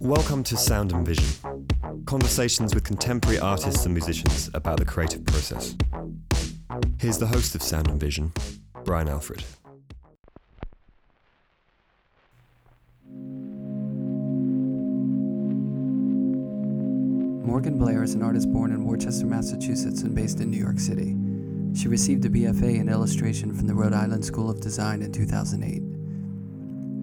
Welcome to Sound and Vision conversations with contemporary artists and musicians about the creative process. Here's the host of Sound and Vision, Brian Alfred. Morgan Blair is an artist born in Worcester, Massachusetts, and based in New York City. She received a BFA in illustration from the Rhode Island School of Design in 2008.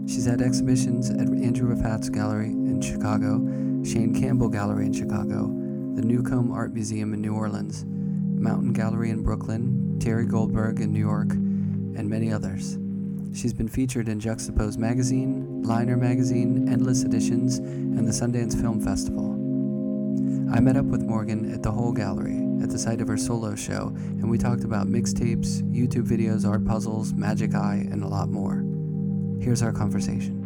She's had exhibitions at Andrew Rafacz Gallery in Chicago, Shane Campbell Gallery in Chicago, the Newcomb Art Museum in New Orleans, Mountain Gallery in Brooklyn, Thierry Goldberg in New York, and many others. She's been featured in Juxtapoz Magazine, Liner Magazine, Endless Editions, and the Sundance Film Festival. I met up with Morgan at the Hole Gallery at the site of her solo show, and we talked about mixtapes, YouTube videos, art puzzles, Magic Eye, and a lot more. Here's our conversation.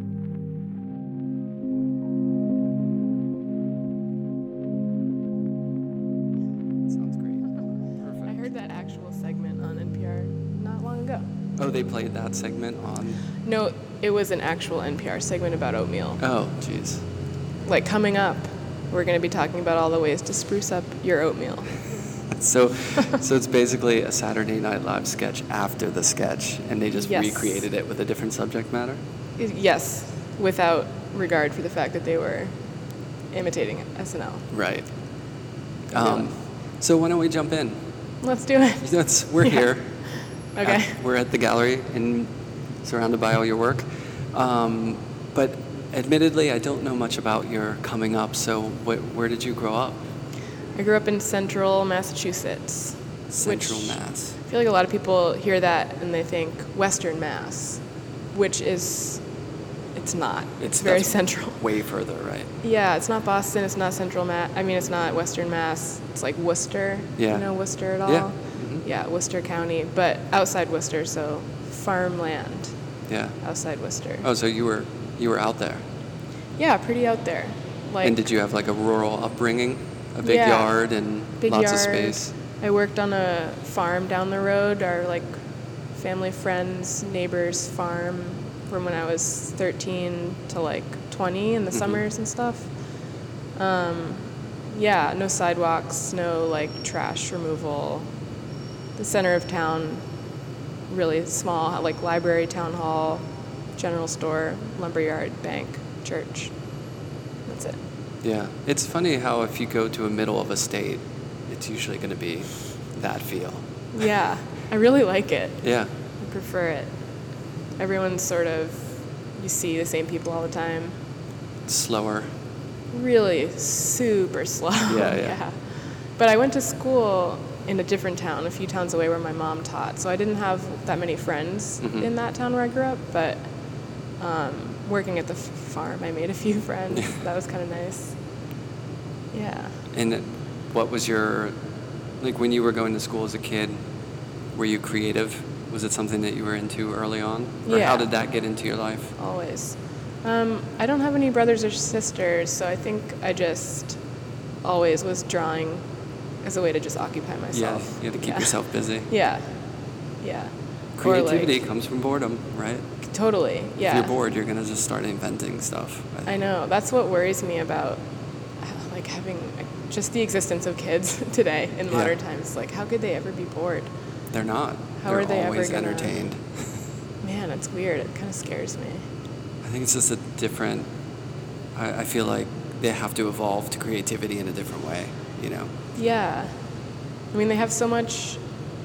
Sounds great. I heard that actual segment on NPR not long ago. Oh, they played that segment on. No, it was an actual NPR segment about oatmeal. Oh, jeez. Like coming up, we're going to be talking about all the ways to spruce up your oatmeal. So, so it's basically a Saturday Night Live sketch after the sketch, and they just Yes. recreated it with a different subject matter. Yes, without regard for the fact that they were imitating SNL. Right. Um, so why don't we jump in? Let's do it. It's, we're Yeah. here. Okay. At- we're at the gallery and surrounded by all your work. Um, but admittedly, I don't know much about your coming up. So wh- where did you grow up? I grew up in central Massachusetts. Central Mass. I feel like a lot of people hear that and they think Western Mass, which is, it's not. It's, very central. Way further, right? Yeah, it's not Boston. It's not Central Mass. I mean, it's not Western Mass. It's like Worcester. Yeah. You know Worcester at all? Yeah. Mhm. Yeah, Worcester County, but outside Worcester, so farmland Yeah. outside Worcester. Oh, so you were you were out there. Yeah, pretty out there. Like and did you have like a rural upbringing? A big Yeah. yard and big lots yard. of space? I worked on a farm down the road. Our like family, friends, neighbors' farm from when I was 13 to like 20 in the Mhm. summers and stuff. Um, yeah, no sidewalks, no like trash removal. The center of town, really small, like library, town hall, general store, lumberyard, bank, church. That's it. Yeah. It's funny how if you go to a middle of a state, it's usually going to be that feel. Yeah, I really like it. Yeah. I prefer it. Everyone's sort of, you see the same people all the time. Slower. Really super slow. Yeah, yeah. But I went to school in a different town, a few towns away where my mom taught. So I didn't have that many friends Mhm. in that town where I grew up. But um, working at the farm, I made a few friends. that was kind of nice. Yeah. And what was your like when you were going to school as a kid? Were you creative? Was it something that you were into early on, or Yeah. how did that get into your life? Always. Um, I don't have any brothers or sisters, so I think I just always was drawing as a way to just occupy myself. Yeah, you had to keep Yeah. yourself busy. Yeah. Yeah. Creativity like, comes from boredom, right? Totally. Yeah. If you're bored, you're gonna just start inventing stuff. I know. That's what worries me about like having just the existence of kids today in Yeah. modern times. Like, how could they ever be bored? They're not. How They're are they ever always gonna- entertained. Man, it's weird. It kind of scares me. I think it's just a different. I, I feel like they have to evolve to creativity in a different way. You know. Yeah. I mean, they have so much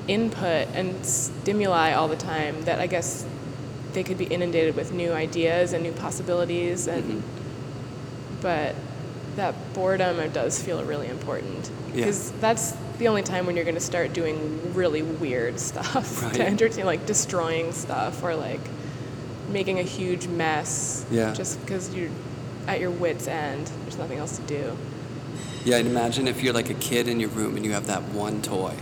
input and stimuli all the time that I guess they could be inundated with new ideas and new possibilities and Mhm. but that boredom does feel really important Yeah. because that's the only time when you're going to start doing really weird stuff Right. to entertain like destroying stuff or like making a huge mess Yeah. just because you're at your wits end there's nothing else to do Yeah, and imagine if you're like a kid in your room and you have that one toy.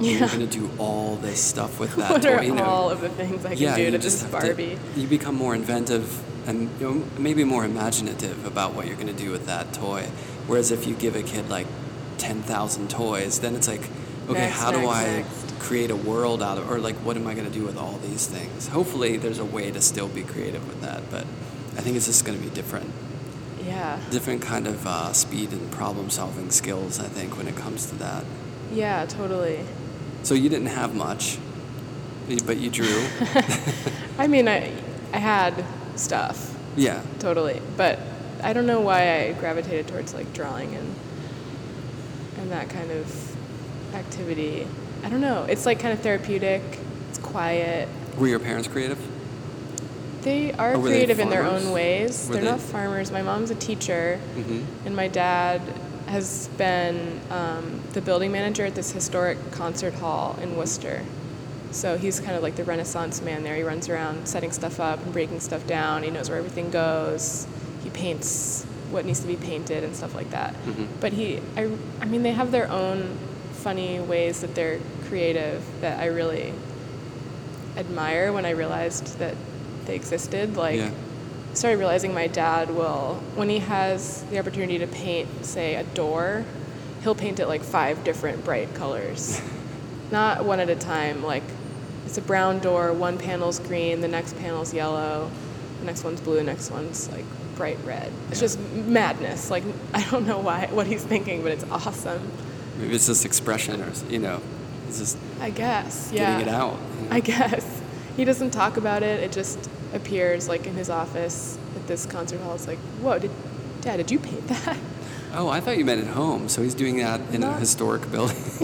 Yeah You're gonna do all this stuff with that what toy. are you know. all of the things I can yeah, do to just this have to- Barbie? you become more inventive and you know, maybe more imaginative about what you're gonna do with that toy. Whereas if you give a kid like ten thousand toys, then it's like, okay, Next, how do I next. create a world out of, or like, what am I going to do with all these things? Hopefully, there's a way to still be creative with that, but I think it's just going to be different. Yeah. Different kind of uh, speed and problem solving skills, I think, when it comes to that. Yeah, totally. So you didn't have much, but you drew. I mean, I, I had stuff, yeah. totally. But I don't know why I gravitated towards like drawing and and that kind of activity. I don't know. It's like kind of therapeutic. It's quiet. Were your parents creative? They are were they creative in their own ways. Were They're they- not farmers. My mom's a teacher, Mm-hmm. and my dad has been um, the building manager at this historic concert hall in Worcester. So he's kind of like the Renaissance man there. He runs around setting stuff up and breaking stuff down. He knows where everything goes. He paints what needs to be painted and stuff like that. Mhm. But he, I, I mean, they have their own funny ways that they're creative that I really admire when I realized that they existed. Like, Yeah. Started realizing my dad will, when he has the opportunity to paint, say, a door, he'll paint it like five different bright colors. Not one at a time. Like, it's a brown door, one panel's green, the next panel's yellow, the next one's blue, the next one's like bright red. It's Yeah. just madness. Like, I don't know why, what he's thinking, but it's awesome. Maybe it's just expression, or you know, it's just I guess, yeah. getting it out. I guess. He doesn't talk about it. It just appears like in his office at this concert hall. It's like, whoa, did, Dad, did you paint that? Oh, I thought you meant at home. So he's doing that in a historic building.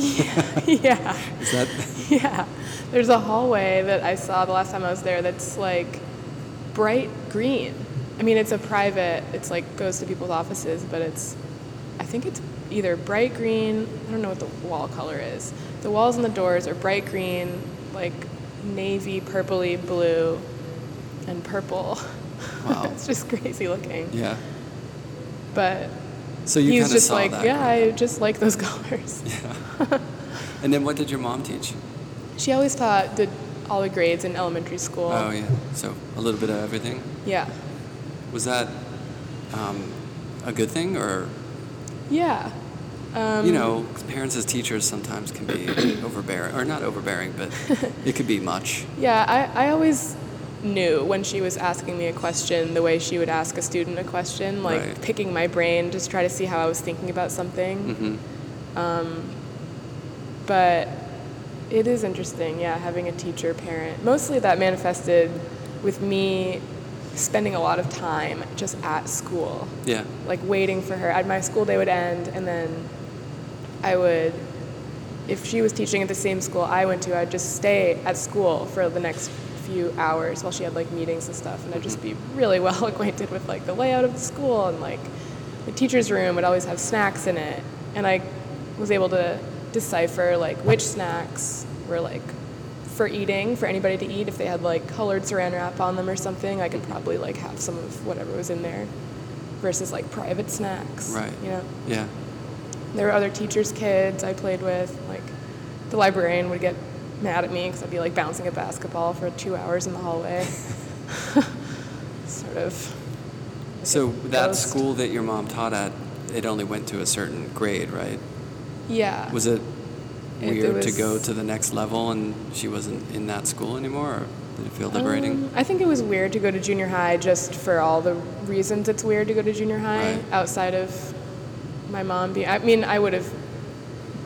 yeah, Is that? yeah. There's a hallway that I saw the last time I was there that's like bright green. I mean, it's a private, it's like goes to people's offices, but it's, I think it's either bright green, I don't know what the wall color is. The walls and the doors are bright green, like navy, purpley blue, and purple. Wow. it's just crazy looking. Yeah. But So you he was just like, yeah, growing I just like those colors. Yeah. And then what did your mom teach? She always taught the, all the grades in elementary school. Oh yeah. So a little bit of everything. Yeah. Was that um, a good thing, or Yeah. Um, you know, parents as teachers sometimes can be overbearing, or not overbearing, but it could be much. Yeah, I, I always knew when she was asking me a question the way she would ask a student a question, like Right. picking my brain, just try to see how I was thinking about something. hmm But it is interesting, yeah, having a teacher parent. Mostly that manifested with me spending a lot of time just at school. Yeah. like waiting for her. At my school day would end, and then I would, if she was teaching at the same school I went to, I'd just stay at school for the next few hours while she had like meetings and stuff, and I'd just be really well acquainted with like the layout of the school and like the teacher's room would always have snacks in it, and I was able to decipher like which snacks were like for eating for anybody to eat if they had like colored saran wrap on them or something i could mm-hmm. probably like have some of whatever was in there versus like private snacks Right. you know Yeah. there were other teachers kids i played with like the librarian would get mad at me because i'd be like bouncing a basketball for two hours in the hallway sort of So that ghost. school that your mom taught at, it only went to a certain grade, right? yeah Was it It- it weird to go to the next level and she wasn't in that school anymore, or did it feel liberating? Um, I think it was weird to go to junior high just for all the reasons it's weird to go to junior high Right. outside of my mom being. I mean, I would have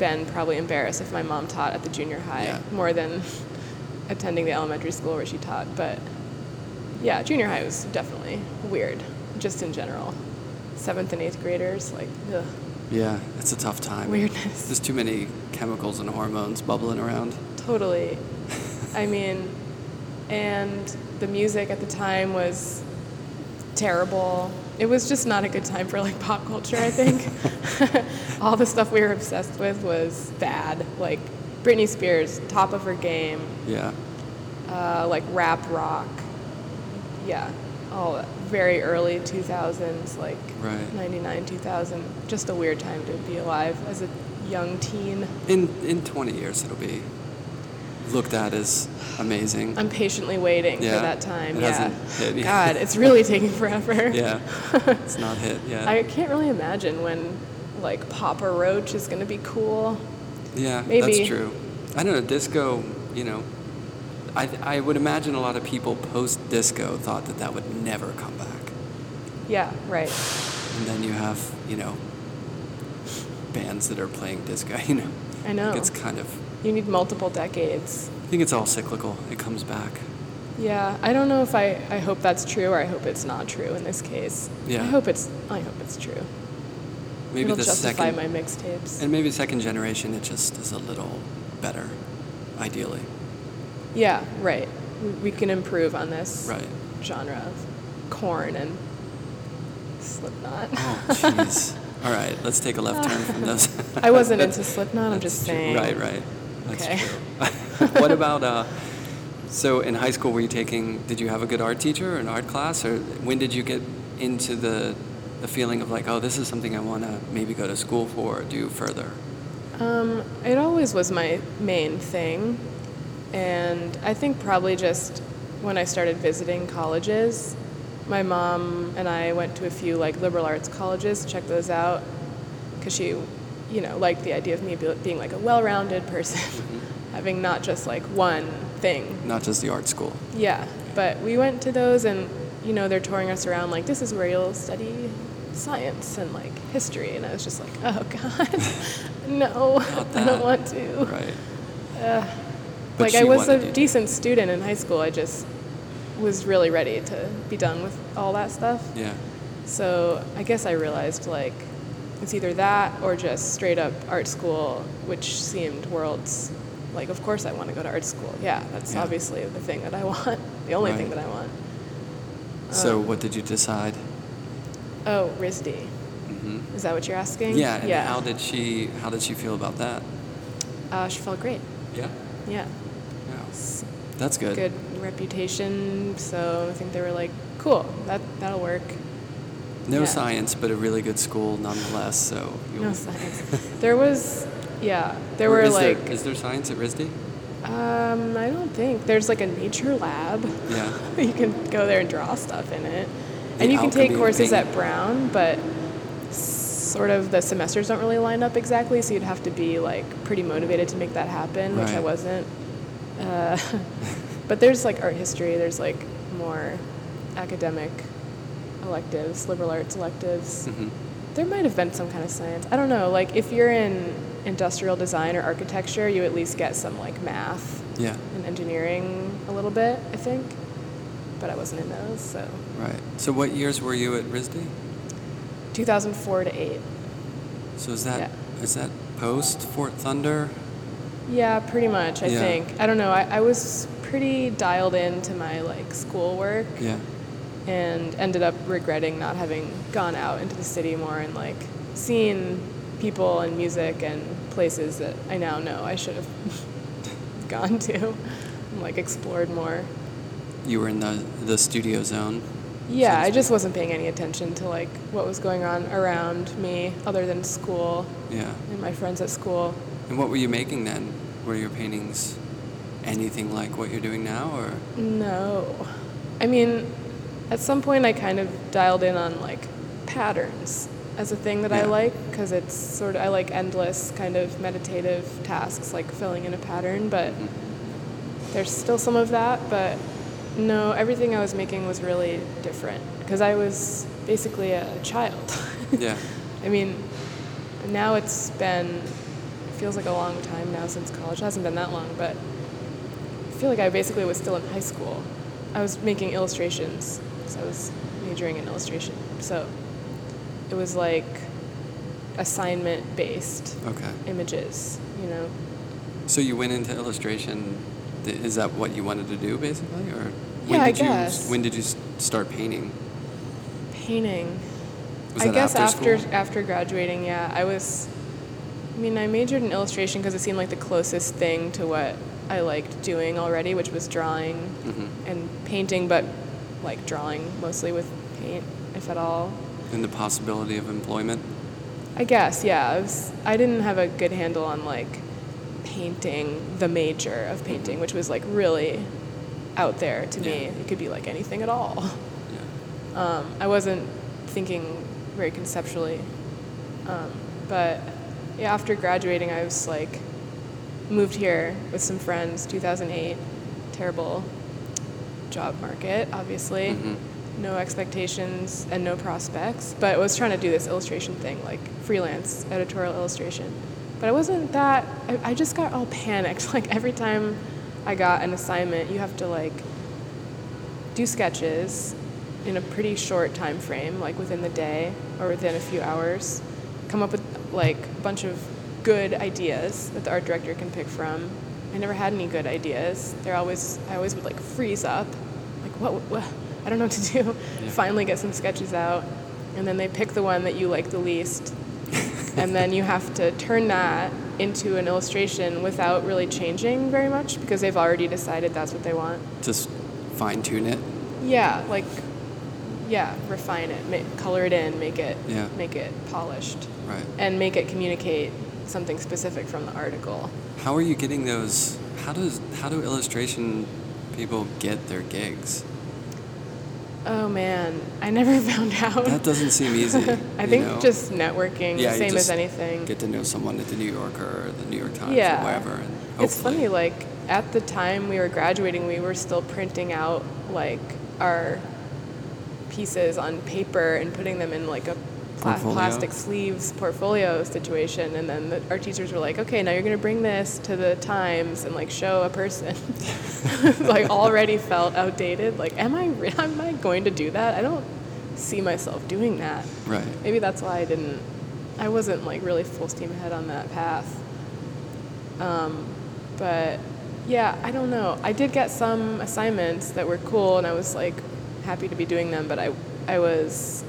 been probably embarrassed if my mom taught at the junior high Yeah. more than attending the elementary school where she taught. But yeah, junior high was definitely weird, just in general. Seventh and eighth graders, like, ugh, yeah, it's a tough time. weirdness. There's too many chemicals and hormones bubbling around. Totally. I mean, and the music at the time was terrible. It was just not a good time for like pop culture, I think. All the stuff we were obsessed with was bad. Like Britney Spears, top of her game, Yeah. uh, like rap rock. Yeah, all very early 2000s, like Right. 99, 2000. Just a weird time to be alive as a young teen. In in 20 years, it'll be looked at as amazing. I'm patiently waiting Yeah, for that time. it yeah. hasn't hit yet. God, it's really taking forever. yeah, it's not hit yet. I can't really imagine when like Papa Roach is gonna be cool. yeah, maybe. that's true. I don't know, disco, you know, I, I would imagine a lot of people post disco thought that that would never come back. Yeah, right. And then you have, you know, bands that are playing disco, you know. I know. It's kind of, You need multiple decades. I think it's all cyclical. It comes back. Yeah, I don't know if I, I hope that's true or I hope it's not true in this case. Yeah. I hope it's I hope it's true. Maybe It'll the justify second, my mixtapes. and maybe second generation, it just is a little better, ideally. Yeah, right. We, can improve on this Right. genre of Korn and Slipknot. Oh, jeez. All right, let's take a left turn from those. I wasn't into Slipknot. I'm just saying. Right, right. That's Okay. true. what about, uh, so in high school, were you taking, did you have a good art teacher or an art class? Or when did you get into the, the feeling of like, oh, this is something I want to maybe go to school for or do further? Um, it always was my main thing, and I think probably just when I started visiting colleges, my mom and I went to a few like liberal arts colleges to check those out, because she, you know, liked the idea of me being like a well-rounded person, having not just like one thing. Not just the art school. Yeah, but we went to those, and you know, they're touring us around like this is where you'll study science and like history, and I was just like, oh god, no, I don't want to. Right. Uh, like I was a decent student in high school. I just was really ready to be done with all that stuff. Yeah. So I guess I realized like it's either that or just straight up art school, which seemed worlds. Like of course I want to go to art school. Yeah, that's Yeah. obviously the thing that I want. The only thing that I want. So Um, what did you decide? Oh, RISD. hmm Is that what you're asking? Yeah, and yeah. how did she how did she feel about that? Uh, she felt great. Yeah. Yeah. S- That's good. good reputation. So I think they were like, cool, that that'll work. No Yeah. science, but a really good school nonetheless. So No science. there was, yeah, there Or were is like, there, is there science at RISD? um, I don't think there's like a nature lab. Yeah. you can go there and draw stuff in it, The and you can take courses at Brown, but sort of the semesters don't really line up exactly. So you'd have to be like pretty motivated to make that happen, which I wasn't. Uh, but there's like art history. There's like more academic electives, liberal arts electives. hmm There might have been some kind of science. I don't know. Like if you're in industrial design or architecture, you at least get some like math Yeah. and engineering a little bit, I think. But I wasn't in those, so Right. So what years were you at RISD? 2004 to 8. So is that is Yeah. that post Fort Thunder? Yeah, pretty much, I Yeah. think. I don't know. I, I was pretty dialed into my like schoolwork Yeah. And ended up regretting not having gone out into the city more and like seen people and music and places that I now know I should have gone to and like explored more. You were in the the studio zone. Yeah, so I just wasn't paying any attention to like what was going on around me other than school Yeah. and my friends at school. And what were you making then? Were your paintings anything like what you're doing now, or No. I mean, at some point I kind of dialed in on like patterns as a thing that I like because it's sort of I like endless kind of meditative tasks like filling in a pattern, but there's still some of that, but no, everything I was making was really different because I was basically a child. yeah, I mean, now it's been, it feels like a long time now since college. It hasn't been that long, but I feel like I basically was still in high school. I was making illustrations, so I was majoring in illustration. So it was like assignment based okay. images, you know? So you went into illustration. Is that what you wanted to do, basically, or when Yeah, I did you when did you start painting? Painting. Was I guess after after after graduating, yeah, I was. I mean, I majored in illustration because it seemed like the closest thing to what I liked doing already, which was drawing Mhm. and painting, but like drawing mostly with paint, if at all. And the possibility of employment. I guess, yeah. I, was, I didn't have a good handle on like painting the major of painting, which was like really out there to me. It could be like anything at all. Yeah. Um, I wasn't thinking very conceptually. Um, but yeah, after graduating, I was like, moved here with some friends, 2008. Terrible job market, obviously. Mm-hmm. No expectations and no prospects. But I was trying to do this illustration thing, like freelance editorial illustration. But I wasn't that. I, I just got all panicked. Like every time I got an assignment, you have to like do sketches in a pretty short time frame, like within the day or within a few hours. Come up with like a bunch of good ideas that the art director can pick from. I never had any good ideas. They're always I always would like freeze up, like what, what I don't know what to do. Finally get some sketches out, and then they pick the one that you like the least, and then you have to turn that into an illustration without really changing very much because they've already decided that's what they want. Just fine tune it. Yeah, like yeah, refine it, make, color it in, make it Yeah. make it polished, Right. and make it communicate something specific from the article. How are you getting those? How does how do illustration people get their gigs? Oh man, I never found out. That doesn't seem easy. I think know? just networking, yeah, same as anything. Get to know someone at the New Yorker or the New York Times yeah, or wherever. And it's funny. Like at the time we were graduating, we were still printing out like our pieces on paper and putting them in like a pla- plastic sleeves portfolio situation. And then the, our teachers were like, "Okay, now you're going to bring this to the Times and like show a person." like already felt outdated. Like, am I re- am I going to do that? I don't see myself doing that. Right. Maybe that's why I didn't. I wasn't like really full steam ahead on that path. Um, but yeah, I don't know. I did get some assignments that were cool, and I was like happy to be doing them. But I, I was.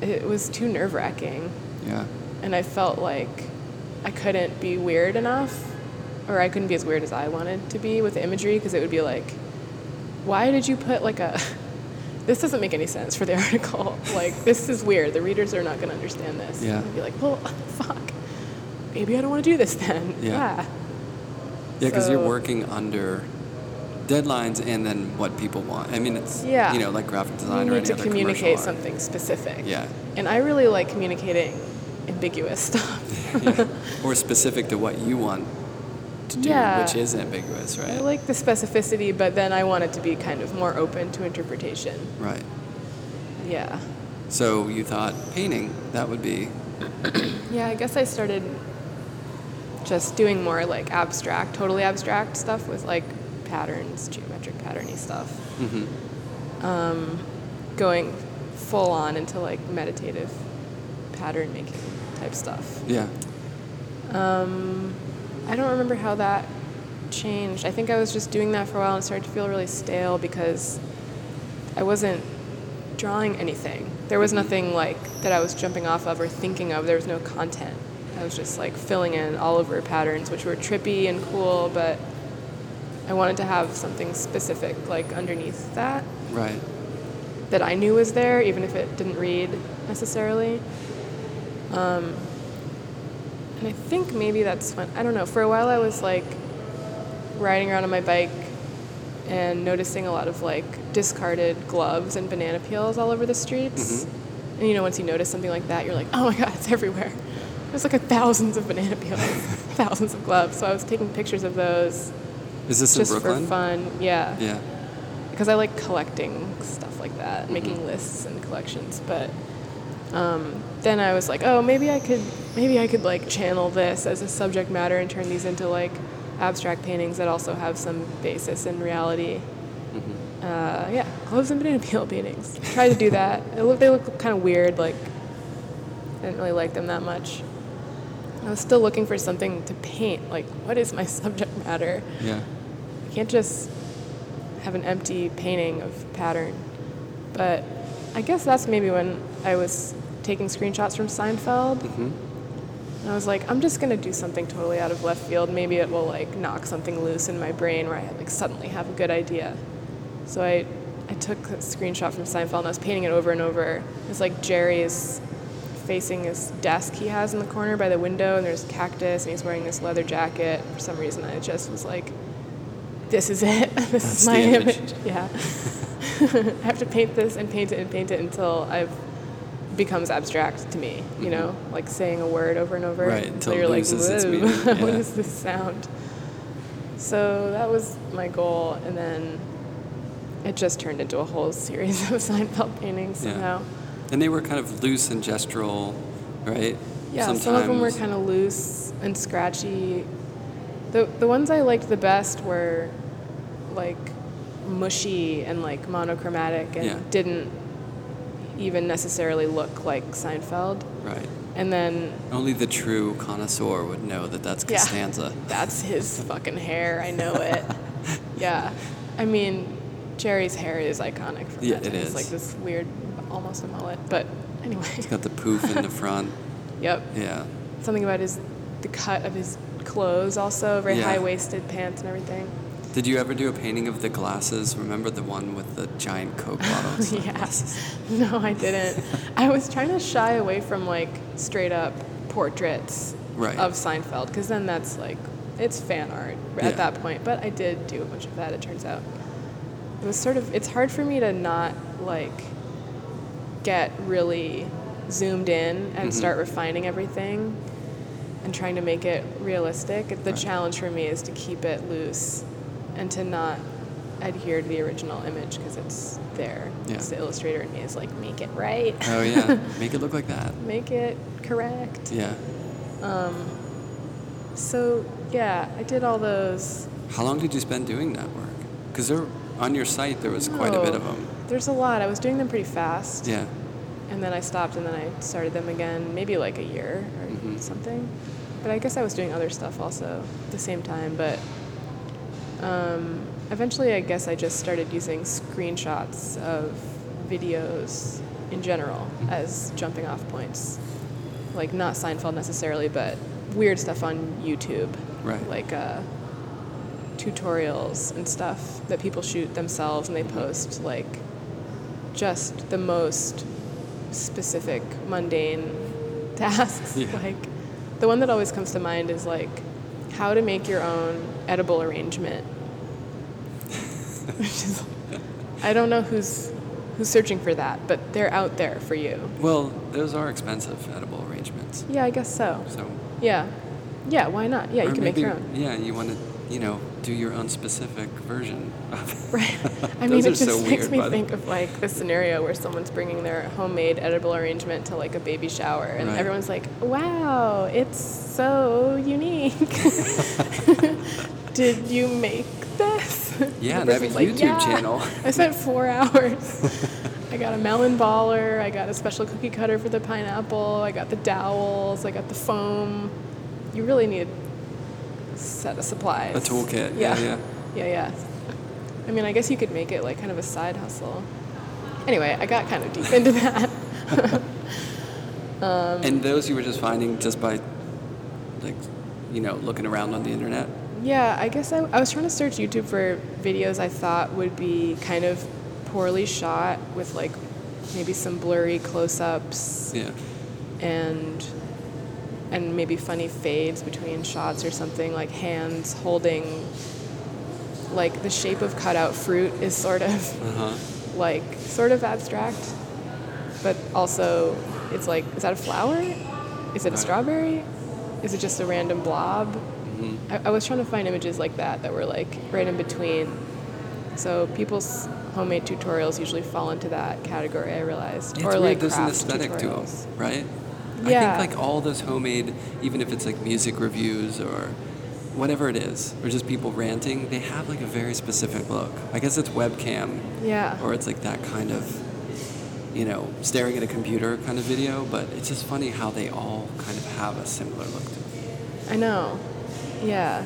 It was too nerve wracking, Yeah. and I felt like I couldn't be weird enough, or I couldn't be as weird as I wanted to be with the imagery, because it would be like, why did you put like a this doesn't make any sense for the article. Like, this is weird. The readers are not going to understand this. Yeah. I'd be like, well, fuck. Maybe I don't want to do this then. Yeah. Yeah. Yeah, because you're working under deadlines and then what people want. I mean, it's Yeah. you know like graphic You design or need to communicate something specific. Yeah. And I really like communicating ambiguous stuff. yeah. Or specific to what you want to do, Yeah. which is ambiguous, right? I like the specificity, but then I want it to be kind of more open to interpretation. right. Yeah. So you thought painting that would be Yeah, I guess I started just doing more like abstract, totally abstract stuff with like patterns, geometric patterny stuff. Um, going full on into like meditative pattern making type stuff. yeah. Um, I don't remember how that changed. I think I was just doing that for a while and started to feel really stale because I wasn't drawing anything. There was nothing like that I was jumping off of or thinking of. There was no content. I was just like filling in all over patterns, which were trippy and cool, but I wanted to have something specific like underneath that Right. that I knew was there, even if it didn't read necessarily. Um, and I think maybe that's when, I don't know, for a while I was like riding around on my bike and noticing a lot of like discarded gloves and banana peels all over the streets. And you know, once you notice something like that, you're like, oh my god, it's everywhere. There's like a thousands of banana peels, thousands of gloves. So I was taking pictures of those Is this just in Brooklyn? for fun. Yeah Yeah. because I like collecting stuff like that, Mm-hmm. making lists and collections. But um, then I was like, oh, maybe I could, maybe I could like channel this as a subject matter and turn these into like abstract paintings that also have some basis in reality. Mm-hmm. Uh, yeah, gloves and banana peel paintings. Tried to do that. It look, they look kind of weird. Like, I didn't really like them that much. I was still looking for something to paint. Like, what is my subject matter? Yeah. I can't just have an empty painting of pattern. But I guess that's maybe when I was taking screenshots from Seinfeld. hmm And I was like, I'm just gonna do something totally out of left field. Maybe it will like knock something loose in my brain where I like suddenly have a good idea. So I, I took a screenshot from Seinfeld and I was painting it over and over. It's like Jerry is facing his desk he has in the corner by the window, and there's cactus, and he's wearing this leather jacket. For some reason, I just was like, this is it. this That's is my image. image. Yeah. I have to paint this and paint it and paint it until I've becomes abstract to me. You know, like saying a word over and over. Mm-hmm. Right, until until you're like, loses its "Whoa, meaning, what yeah. is this sound? So that was my goal, and then it just turned into a whole series of Seinfeld paintings Yeah. somehow. And they were kind of loose and gestural, right? Yeah, some of them were kind of loose and scratchy. The the ones I liked the best were like mushy and like monochromatic and Yeah. didn't even necessarily look like Seinfeld. Right. And then Only the true connoisseur would know that that's Costanza. Yeah. That's his fucking hair. I know it. yeah. I mean, Jerry's hair is iconic from Yeah, that it time. It's like this weird, almost a mullet. But anyway, He's got the poof in the front. yep. Yeah. Something about his, the cut of his clothes also, very Yeah. high waisted pants and everything. Did you ever do a painting of the glasses? Remember the one with the giant Coke bottles? yeah. No, I didn't. I was trying to shy away from like straight up portraits Right. of Seinfeld because then that's like it's fan art Yeah. at that point. But I did do a bunch of that. It turns out it was sort of it's hard for me to not like get really zoomed in and Mhm. start refining everything and trying to make it realistic. The Right. challenge for me is to keep it loose and to not adhere to the original image because it's there. Yeah. The illustrator in me is like, make it right, Oh yeah. Make it look like that. make it correct. Yeah. Um, So yeah, I did all those. How long did you spend doing that work? Because there, on your site, there was quite a bit of them. There's a lot. I was doing them pretty fast. Yeah. And then I stopped and then I started them again, maybe like a year or Mhm. something. But I guess I was doing other stuff also at the same time. But um, eventually, I guess I just started using screenshots of videos in general as jumping off points. Like, not Seinfeld necessarily, but weird stuff on YouTube. Right. Like, uh, tutorials and stuff that people shoot themselves and they post like just the most specific mundane tasks Yeah. like the one that always comes to mind is like how to make your own edible arrangement. Which is i don't know who's who's searching for that but they're out there for you. Well, those are expensive edible arrangements. yeah i guess so. So. yeah. Yeah why not? Yeah you or can make your own. Yeah, you want to, you know, do your own specific version of it. Right. I mean, it just so makes weird, me think of like the scenario where someone's bringing their homemade edible arrangement to like a baby shower, and Right. everyone's like, "Wow, it's so unique! Did you make this?" Yeah, and I have a like, YouTube "Yeah, channel." I spent four hours. I got a melon baller. I got a special cookie cutter for the pineapple. I got the dowels. I got the foam. You really need set of supplies. A toolkit. Yeah. Yeah, yeah. Yeah. I mean, I guess you could make it like kind of a side hustle. Anyway, I got kind of deep into that. Um, and those you were just finding just by, like, you know, looking around on the internet. Yeah, I guess I, I was trying to search YouTube for videos I thought would be kind of poorly shot with like maybe some blurry close-ups Yeah. and and maybe funny fades between shots or something like hands holding like the shape of cutout fruit is sort of Uh huh. like sort of abstract, but also it's like, is that a flower? Is it a strawberry? Is it just a random blob? hmm I, I was trying to find images like that that were like right in between. So people's homemade tutorials usually fall into that category. I realized, It's or weird. like There's an aesthetic to them, right? Yeah. I think like all those homemade, even if it's like music reviews or whatever it is, or just people ranting, they have like a very specific look. I guess it's webcam Yeah. or it's like that kind of, you know, staring at a computer kind of video. But it's just funny how they all kind of have a similar look to them. I know. Yeah.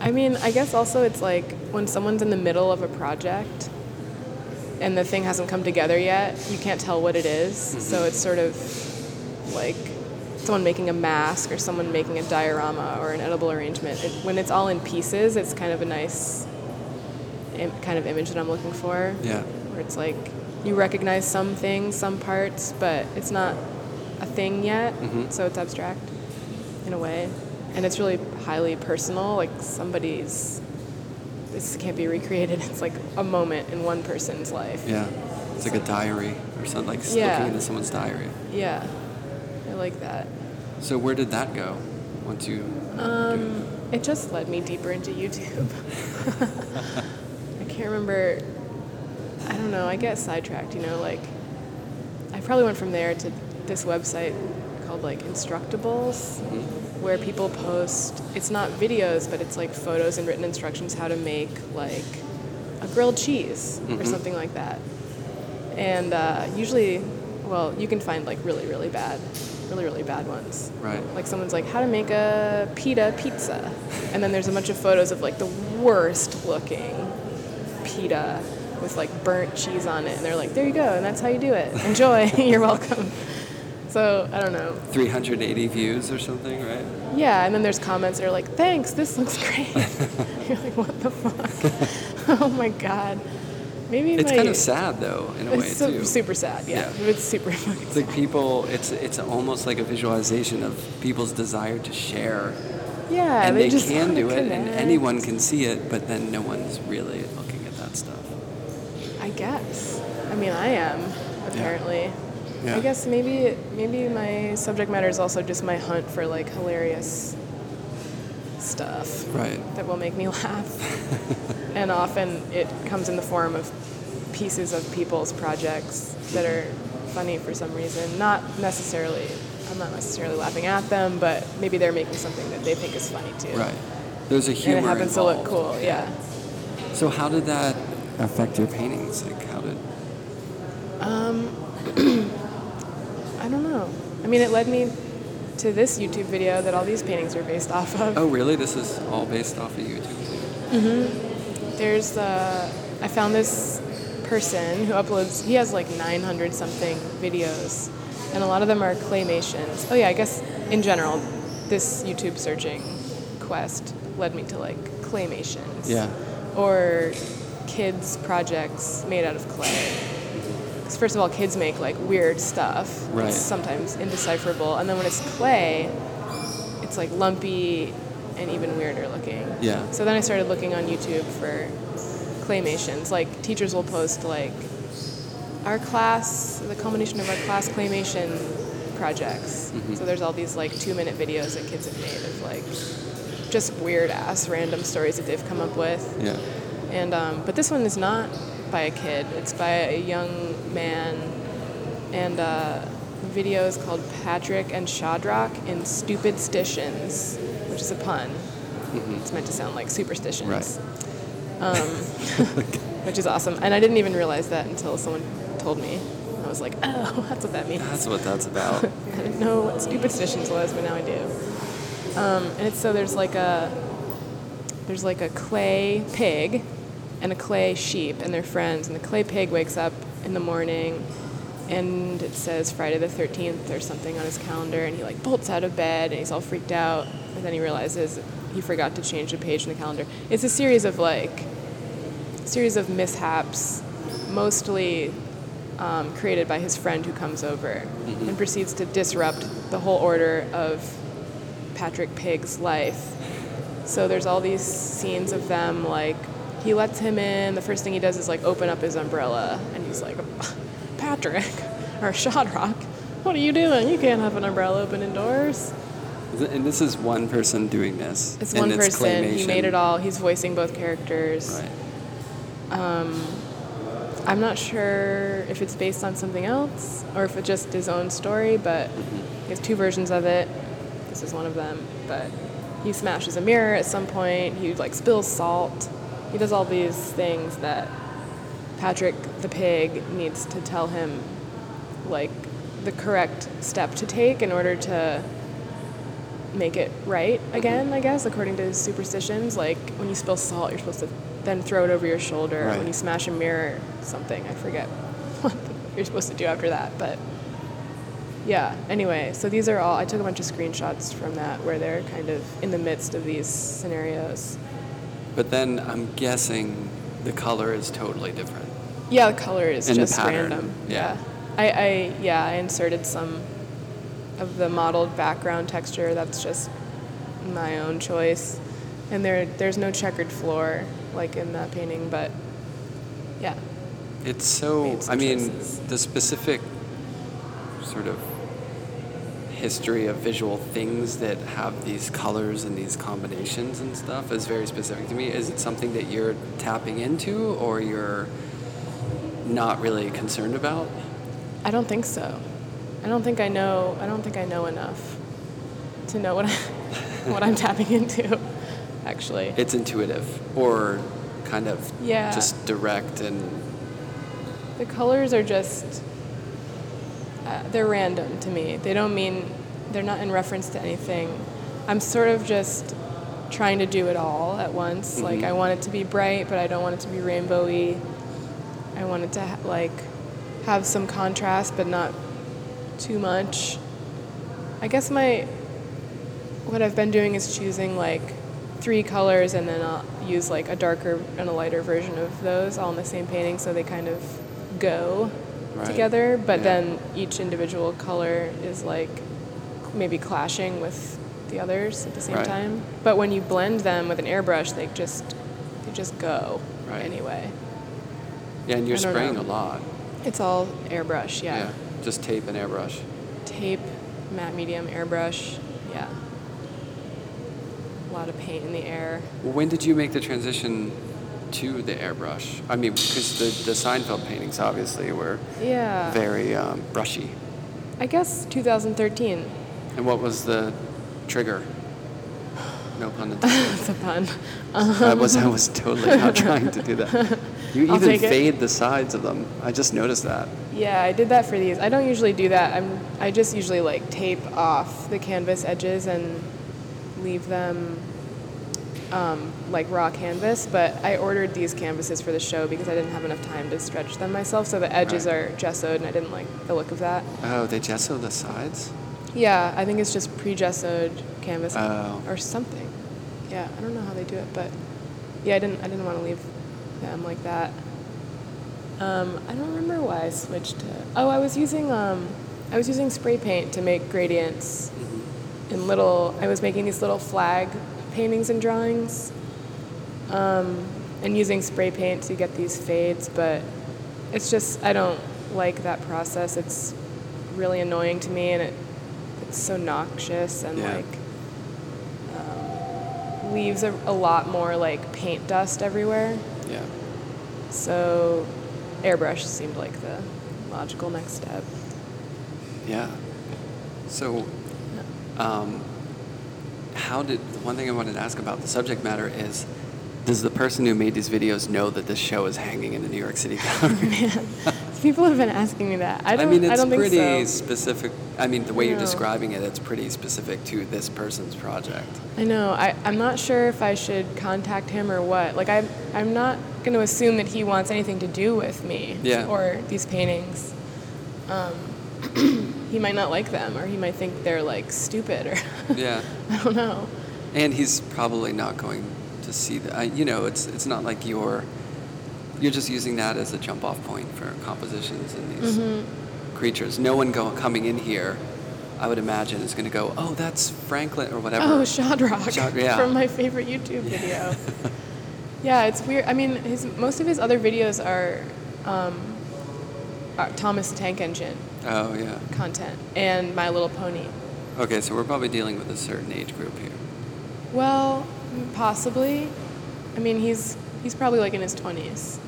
I mean, I guess also it's like when someone's in the middle of a project and the thing hasn't come together yet, you can't tell what it is. So mm-hmm. it's sort of like someone making a mask or someone making a diorama or an edible arrangement. It, when it's all in pieces, it's kind of a nice Im- kind of image that I'm looking for. Yeah. Where it's like you recognize some things, some parts, but it's not a thing yet. mm-hmm. So it's abstract in a way. And it's really highly personal. Like somebody's, this can't be recreated. It's like a moment in one person's life. Yeah. It's like a diary or something, like Yeah. looking into someone's diary. Yeah, I like that. So where did that go? Once you. Um, it just led me deeper into YouTube. I can't remember. I don't know. I get sidetracked. You know, like I probably went from there to this website called like Instructables, where people post. It's not videos, but it's like photos and written instructions how to make like a grilled cheese or Mhm. something like that. And uh, usually, well, you can find like really, really bad, really, really bad ones. Right. Like someone's like, how to make a pita pizza. And then there's a bunch of photos of like the worst looking pita with like burnt cheese on it. And they're like, there you go, and that's how you do it. Enjoy, you're welcome. So I don't know. 380 views or something, right? Yeah, and then there's comments that are like, thanks, this looks great. you're like, what the fuck? oh my god. Maybe It's my, kind of sad though, in a way It's so, too. super sad, yeah. Yeah. It's super It's like people. It's it's almost like a visualization of people's desire to share, Yeah, and they, they, can do it, and anyone can see it, but then no one's really looking at that stuff. I guess. I mean, I am apparently. Yeah. I guess maybe maybe my subject matter is also just my hunt for like hilarious stuff Right. that will make me laugh. and often it comes in the form of pieces of people's projects that are funny for some reason. Not necessarily I'm not necessarily laughing at them, but maybe they're making something that they think is funny too. Right. There's a humor. And it happens involved. to look cool, yeah. So how did that affect your paintings? Like how did? Um, I don't know. I mean, it led me to this YouTube video that all these paintings are based off of. Oh, really? This is all based off of YouTube. Video. Mhm. There's uh, I found this person who uploads. He has like 900 something videos, and a lot of them are claymations. Oh yeah, I guess in general, this YouTube searching quest led me to like claymations. Yeah. Or kids projects made out of clay. 'Cause first of all, kids make like weird stuff. Right. It's sometimes indecipherable, and then when it's clay, it's like lumpy and even weirder looking. Yeah. So then I started looking on YouTube for claymations. Like teachers will post like our class, the culmination of our class claymation projects. Mm-hmm. So there's all these like two minute videos that kids have made of like just weird ass random stories that they've come up with. Yeah. And um, but this one is not by a kid. It's by a young man, and uh, the video is called Patrick and Shadrach in Stupid Stitions, which is a pun. It's meant to sound like superstitions. Right. Um, which is awesome. And I didn't even realize that until someone told me. I was like, oh, that's what that means. That's what that's about. I didn't know what superstitions was, but now I do. Um, and it's so there's like a there's like a clay pig and a clay sheep, and they're friends. And the clay pig wakes up in the morning, and it says Friday the 13th or something on his calendar, and he like bolts out of bed, and he's all freaked out. And then he realizes he forgot to change the page in the calendar. It's a series of like series of mishaps, mostly um, created by his friend who comes over and proceeds to disrupt the whole order of Patrick Pig's life. So there's all these scenes of them like he lets him in. The first thing he does is like open up his umbrella, and he's like, Patrick or Shadrach, what are you doing? You can't have an umbrella open indoors. and this is one person doing this. It's one person. He made it all. He's voicing both characters. Right. Um, I'm not sure if it's based on something else or if it's just his own story, but he has two versions of it. This is one of them. But he smashes a mirror at some point. He like spills salt. He does all these things that Patrick the pig needs to tell him like the correct step to take in order to make it right again, I guess, according to his superstitions. Like when you spill salt, you're supposed to then throw it over your shoulder. Right. When you smash a mirror, something, I forget what you're supposed to do after that. But yeah, anyway, so these are all, I took a bunch of screenshots from that where they're kind of in the midst of these scenarios. But then I'm guessing the color is totally different. Yeah, the color is And just random. yeah. I, I yeah, I inserted some of the modeled background texture. That's just my own choice. And there there's no checkered floor like in that painting, but yeah. It's so. I mean, choices. the specific sort of history of visual things that have these colors and these combinations and stuff is very specific to me. Is it something that you're tapping into, or you're not really concerned about? I don't think so. I don't think I know. I don't think I know enough to know what I, what I'm tapping into. Actually, It's intuitive, or kind of Yeah. just direct and the colors are just uh, they're random to me. They don't mean they're not in reference to anything. I'm sort of just trying to do it all at once. Like Mhm. I want it to be bright, but I don't want it to be rainbowy. I want it to ha- like have some contrast, but not too much. I guess my what I've been doing is choosing like three colors and then I'll use like a darker and a lighter version of those all in the same painting so they kind of go Right. together but Yeah. then each individual color is like maybe clashing with the others at the same Right. time but when you blend them with an airbrush they just they just go Right. anyway yeah, and you're spraying know. a lot. it's all airbrush yeah, just tape and airbrush. tape matte medium airbrush yeah a lot of paint in the air When did you make the transition to the airbrush? I mean, because the, the Seinfeld paintings obviously were yeah very um, brushy. I guess 2013. And what was the trigger? No pun intended. That's a pun. I was I was totally not trying to do that. You I'll even take it. fade the sides of them. I just noticed that. Yeah, I did that for these. I don't usually do that. I'm I just usually like tape off the canvas edges and leave them um, like raw canvas. But I ordered these canvases for the show because I didn't have enough time to stretch them myself. So the edges Right. are gessoed, and I didn't like the look of that. Oh, they gesso the sides? Yeah, I think it's just pre-gessoed canvas Oh. or something. Yeah, I don't know how they do it, but yeah, I didn't. I didn't want to leave them like that. Um, I don't remember why I switched to. Oh, I was using um, I was using spray paint to make gradients in little. I was making these little flag paintings and drawings, um, and using spray paint to get these fades. But it's just I don't like that process. It's really annoying to me, and it it's so noxious and Yeah. like um, leaves a, a lot more like paint dust everywhere. Yeah. So airbrush seemed like the logical next step. Yeah. So, um, how did one thing I wanted to ask about the subject matter is, does the person who made these videos know that this show is hanging in the New York City Gallery? Man, people have been asking me that. I don't. I mean, it's don't think pretty so. specific. I mean, the way you're describing it, it's pretty specific to this person's project. I know. I, I'm not sure if I should contact him or what. Like, I'm, I'm not going to assume that he wants anything to do with me Yeah. or these paintings. Um, he might not like them, or he might think they're like stupid, or Yeah. I don't know. And he's probably not going see that. I- You know, it's it's not like you're you're just using that as a jump off point for compositions and these Mm-hmm. creatures. No one go, coming in here, I would imagine, is going to go, oh, that's Franklin or whatever. Oh, Shadrock Shad- yeah. from my favorite YouTube video. yeah, it's weird. I mean, his most of his other videos are, um, are Thomas the Tank Engine oh yeah. content and My Little Pony. Okay, so we're probably dealing with a certain age group here. Well, possibly. I mean, he's he's probably like in his twenties.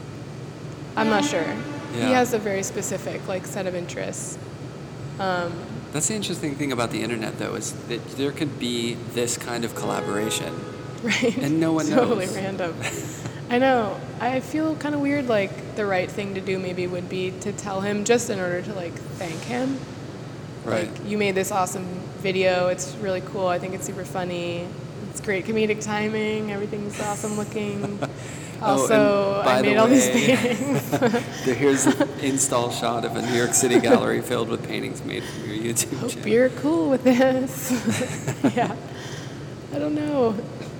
I'm not sure. He has a very specific like set of interests. Um, That's the interesting thing about the internet, though, is that there could be this kind of collaboration. right. And no one totally knows. Totally random. I know. I feel kind of weird. Like the right thing to do maybe would be to tell him just in order to like thank him. Right. Like you made this awesome video. It's really cool. I think it's super funny. It's great comedic timing. Everything's awesome looking. Oh, Also, by I the made all these paintings. Here's an install shot of a New York City gallery filled with paintings made from your YouTube Hope channel. you're cool with this. yeah. I don't know.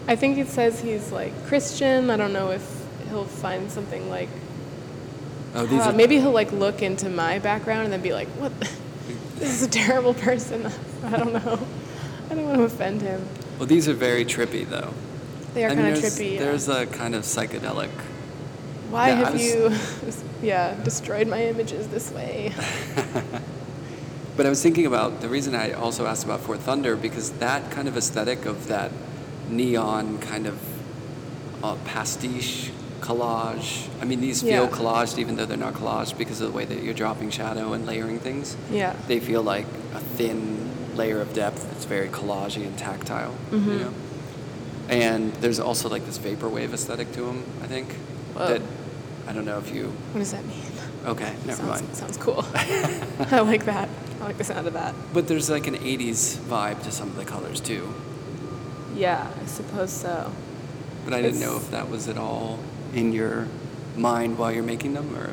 I think it says he's like Christian. I don't know if he'll find something like Oh, these Uh, are maybe he'll like look into my background and then be like, "What? this is a terrible person." I don't know. I don't want to offend him. Well, these are very trippy though. They are I mean, kind of there's, trippy. yeah. There's a kind of psychedelic Why Yeah, have was- you, yeah, destroyed my images this way? But I was thinking about the reason I also asked about Fort Thunder because that kind of aesthetic of that neon kind of uh, pastiche collage. I mean, these feel Yeah. collaged even though they're not collaged because of the way that you're dropping shadow and layering things. Yeah. They feel like a thin layer of depth that's very collagey and tactile. You Mhm. know? And there's also like this vaporwave aesthetic to them, I think. Whoa. That I don't know if you. What does that mean? Okay, never sounds, mind. Sounds cool. I like that. I like the sound of that. But there's like an 80s vibe to some of the colors too. Yeah, I suppose so. But I didn't know if that was at all in your mind while you're making them or.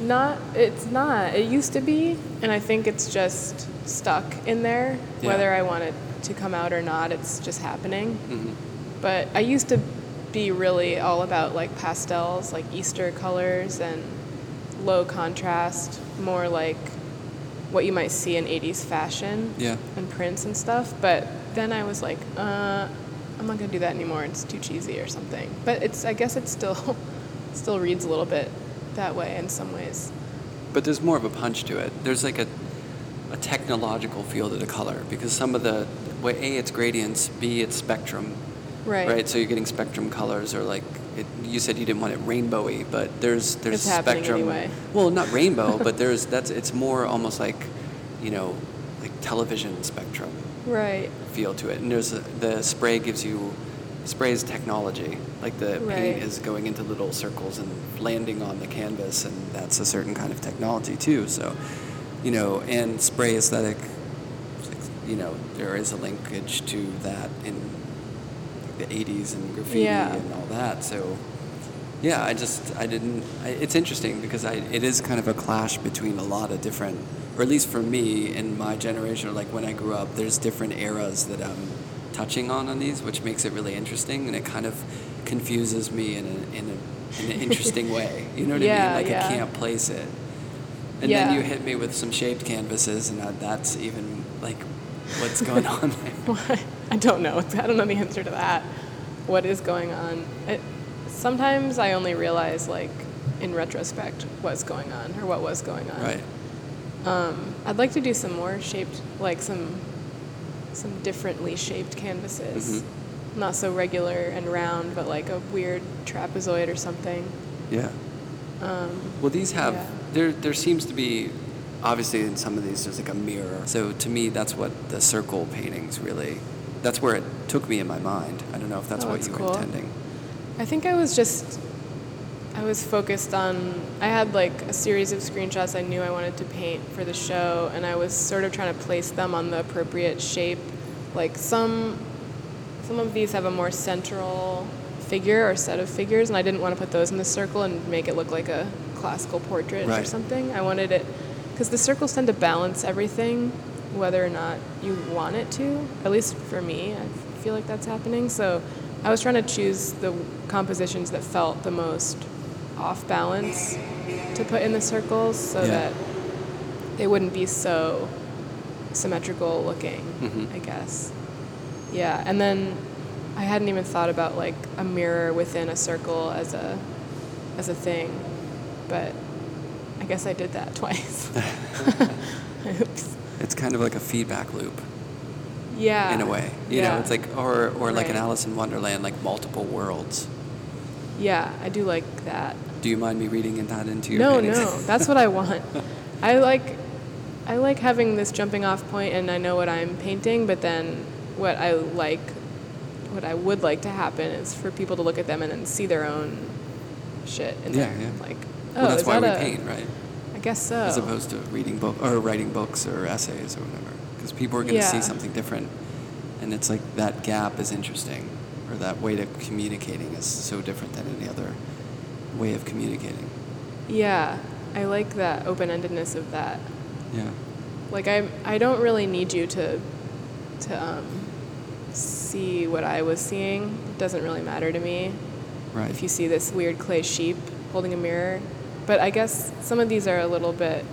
Not, it's not. It used to be, and I think it's just stuck in there. Yeah. Whether I want it to come out or not, it's just happening. Mhm. But I used to be really all about like pastels, like Easter colors and low contrast, more like what you might see in 80s fashion Yeah. and prints and stuff. But then I was like, uh, I'm not gonna do that anymore. It's too cheesy or something. But it's, I guess it still, still reads a little bit that way in some ways. But there's more of a punch to it. There's like a, a technological feel to the color because some of the, well, A, it's gradients, B, it's spectrum. Right. Right, so you're getting spectrum colors, or like it, you said you didn't want it rainbowy, but there's there's It's spectrum. anyway. Well, not rainbow, but there's that's it's more almost like, you know, like television spectrum Right. feel to it. And there's a, the spray gives you spray is technology. Like the paint is going into little circles and landing on the canvas, and that's a certain kind of technology too. So, you know, and spray aesthetic, you know, there is a linkage to that in the 80s and graffiti Yeah. and all that. So, yeah, I just I didn't. I, it's interesting because I it is kind of a clash between a lot of different, or at least for me in my generation, or like when I grew up, there's different eras that I'm touching on on these, which makes it really interesting, and it kind of confuses me in a, in, a, in an interesting way. You know what I mean? Like yeah. I can't place it. And Yeah. then you hit me with some shaped canvases, and uh, that's even like, what's going on there? I don't know. I don't know the answer to that. What is going on? It, sometimes I only realize, like, in retrospect, what's going on or what was going on. Right. Um, I'd like to do some more shaped, like some, some differently shaped canvases. Mhm. Not so regular and round, but like a weird trapezoid or something. Yeah. Um, Well, these have Yeah. there. There seems to be, obviously, in some of these, there's like a mirror. So to me, that's what the circle paintings really. That's where it took me in my mind. I don't know if that's Oh, what that's you were cool. intending. I think I was just I was focused on I had like a series of screenshots I knew I wanted to paint for the show and I was sort of trying to place them on the appropriate shape. Like some some of these have a more central figure or set of figures and I didn't want to put those in the circle and make it look like a classical portrait or something. I wanted it cuz the circles tend to balance everything whether or not you want it to. At least for me, I feel like that's happening. So I was trying to choose the compositions that felt the most off balance to put in the circles so Yeah. that they wouldn't be so symmetrical looking, Mhm. I guess. Yeah, and then I hadn't even thought about like a mirror within a circle as a as a thing, but I guess I did that twice. Oops. It's kind of like a feedback loop Yeah. in a way. You yeah. know, it's like or or like an Alice in Wonderland, like multiple worlds. Yeah, I do like that. Do you mind me reading that into your No, paintings? no, that's what I want. I like, I like having this jumping off point, and I know what I'm painting. But then, what I like, what I would like to happen is for people to look at them and then see their own shit in Yeah, there. yeah. Like, oh, well, that's why that we a- paint, right? I guess so. as opposed to reading book or writing books or essays or whatever because people are going to see something different and it's like that gap is interesting or that way to communicating is so different than any other way of communicating yeah, I like that open-endedness of that. yeah Like I, I don't really need you to, to um, see what I was seeing. It doesn't really matter to me. right if you see this weird clay sheep holding a mirror. But I guess some of these are a little bit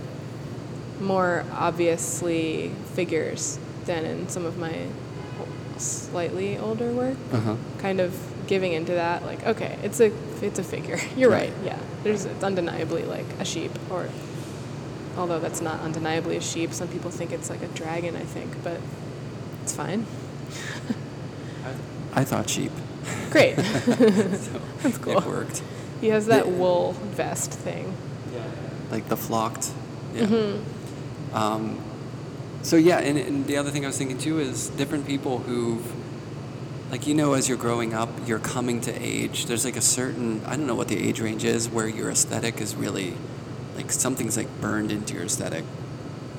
more obviously figures than in some of my slightly older work. uh-huh Kind of giving into that, like, okay, it's a it's a figure. You're Right. right. Yeah, there's it's undeniably like a sheep, or although that's not undeniably a sheep. Some people think it's like a dragon. I think, but it's fine. I thought sheep. Great. So That's cool. It worked. he has that The- wool vest thing. Yeah. Like the flocked. Yeah. Mm-hmm. Um, so yeah, and, and the other thing I was thinking too is different people who've, like you know, as you're growing up, you're coming to age. There's like a certain I don't know what the age range is where your aesthetic is really, like something's like burned into your aesthetic,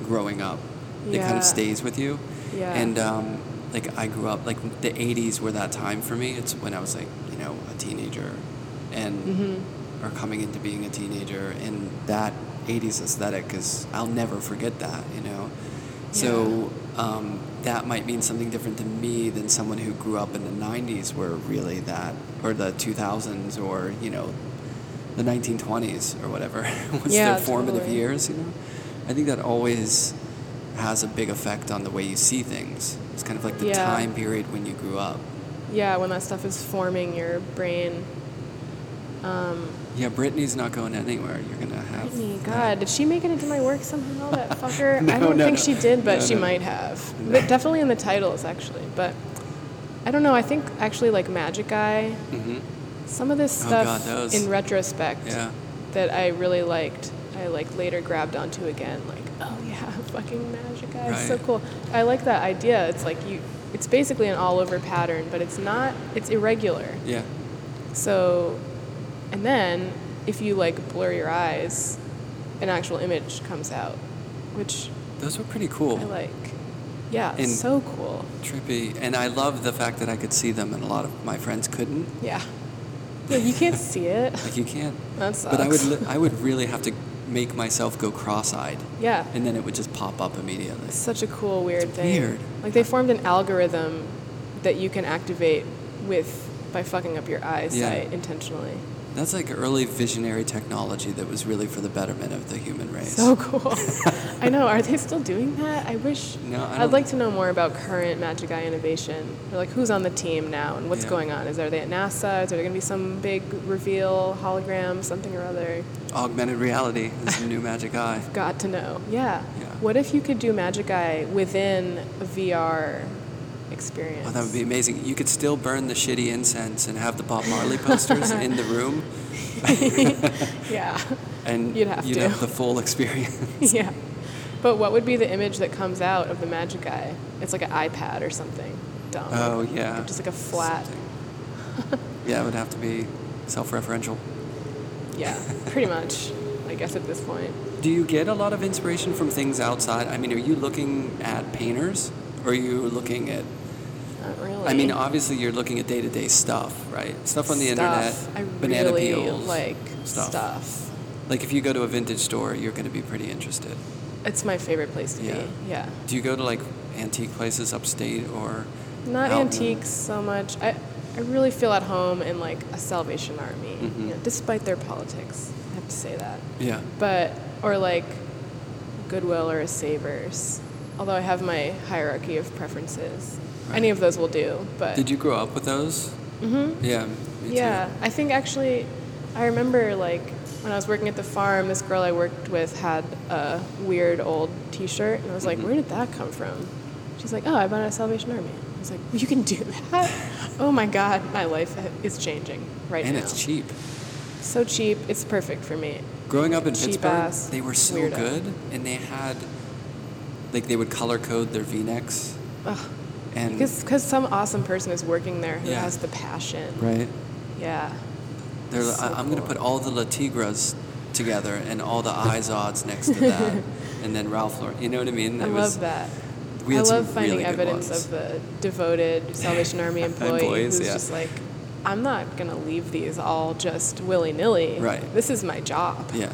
growing up. yeah. It kind of stays with you. Yeah. And um, like I grew up like the '80s were that time for me. It's when I was like you know a teenager, and Mm-hmm. or coming into being a teenager, and that '80s aesthetic is I'll never forget that. You know. So um, that might mean something different to me than someone who grew up in the '90s, where really that, or the 2000s, or you know, the 1920s or whatever was Yeah, their formative totally. years. You know, I think that always has a big effect on the way you see things. It's kind of like the Yeah. time period when you grew up. Yeah, when that stuff is forming your brain. Um, Yeah, Brittany's not going anywhere. You're gonna have. Brittany. God, did she make it into my work somehow? That fucker. No, I don't no, think no. she did, but she might have. But definitely in the titles, actually. But I don't know. I think actually like Magic Eye. mm-hmm. Some of this Oh, stuff God, those. in retrospect Yeah. that I really liked, I like later grabbed onto again. Like, oh yeah, fucking Magic Eye, it's so Right. cool. I like that idea. It's like you. It's basically an all-over pattern, but it's not. It's irregular. Yeah. So, and then if you like blur your eyes, an actual image comes out, which Those were pretty cool. I like. Yeah, And- so cool. Trippy. And I love the fact that I could see them and a lot of my friends couldn't. Yeah. Yeah, you can't see it. Like you can't. That But I would li- I would really have to make myself go cross-eyed, Yeah. and then it would just pop up immediately. It's such a cool, weird It's thing. weird. Like they formed an algorithm that you can activate with by fucking up your eyesight intentionally. That's like early visionary technology that was really for the betterment of the human race. So cool. I know. Are they still doing that? I wish. No, I I'd like to know more about current Magic Eye innovation. Or like who's on the team now and what's Yeah. going on. Is there they at NASA? Is there going to be some big reveal hologram, something or other? Augmented reality is the new magic eye. Got to know. Yeah. Yeah. What if you could do Magic Eye within a VR experience? Oh, that would be amazing. You could still burn the shitty incense and have the Bob Marley posters in the room, yeah. and You'd have you'd to. have the full experience. yeah. But what would be the image that comes out of the Magic Eye? It's like an iPad or something. Dumb. Oh yeah. Just like a flat. Yeah, it would have to be self-referential. Yeah, pretty much. I guess at this point. Do you get a lot of inspiration from things outside? I mean, are you looking at painters, or are you looking at? Not really. I mean, obviously, you're looking at day-to-day stuff, right? Stuff on the Stuff. internet, I banana really peels, like stuff. stuff. Like if you go to a vintage store, you're going to be pretty interested. It's my favorite place to Yeah. be. Yeah. Do you go to like antique places upstate or? Not antiques so much. I, I really feel at home in like a Salvation Army, Mhm. you know, despite their politics. I have to say that. Yeah. But or like Goodwill or a Savers. Although I have my hierarchy of preferences. Right. Any of those will do. But Did you grow up with those? Mhm. Yeah. Yeah. I think actually, I remember like when I was working at the farm, this girl I worked with had a weird old T-shirt, and I was like, Mhm. "Where did that come from?" She's like, "Oh, I bought it at Salvation Army." I was like, "You can do that? oh my God, my life is changing right And now. And it's cheap. So cheap, it's perfect for me. Growing up in Cheap Pittsburgh, ass they were so weirdo. good, and they had like they would color code their V-necks, Ugh. and Because some awesome person is working there who Yeah. has the passion. right. Yeah. They're, So I, I'm going to put all the Latigras together and all the Izods next to that, and then Ralph Lauren. You know what I mean? I It love was- that. We I love finding really evidence of the devoted Salvation Army employee Employees, who's yeah. just like, I'm not gonna leave these all just willy nilly. Right. This is my job, Yeah,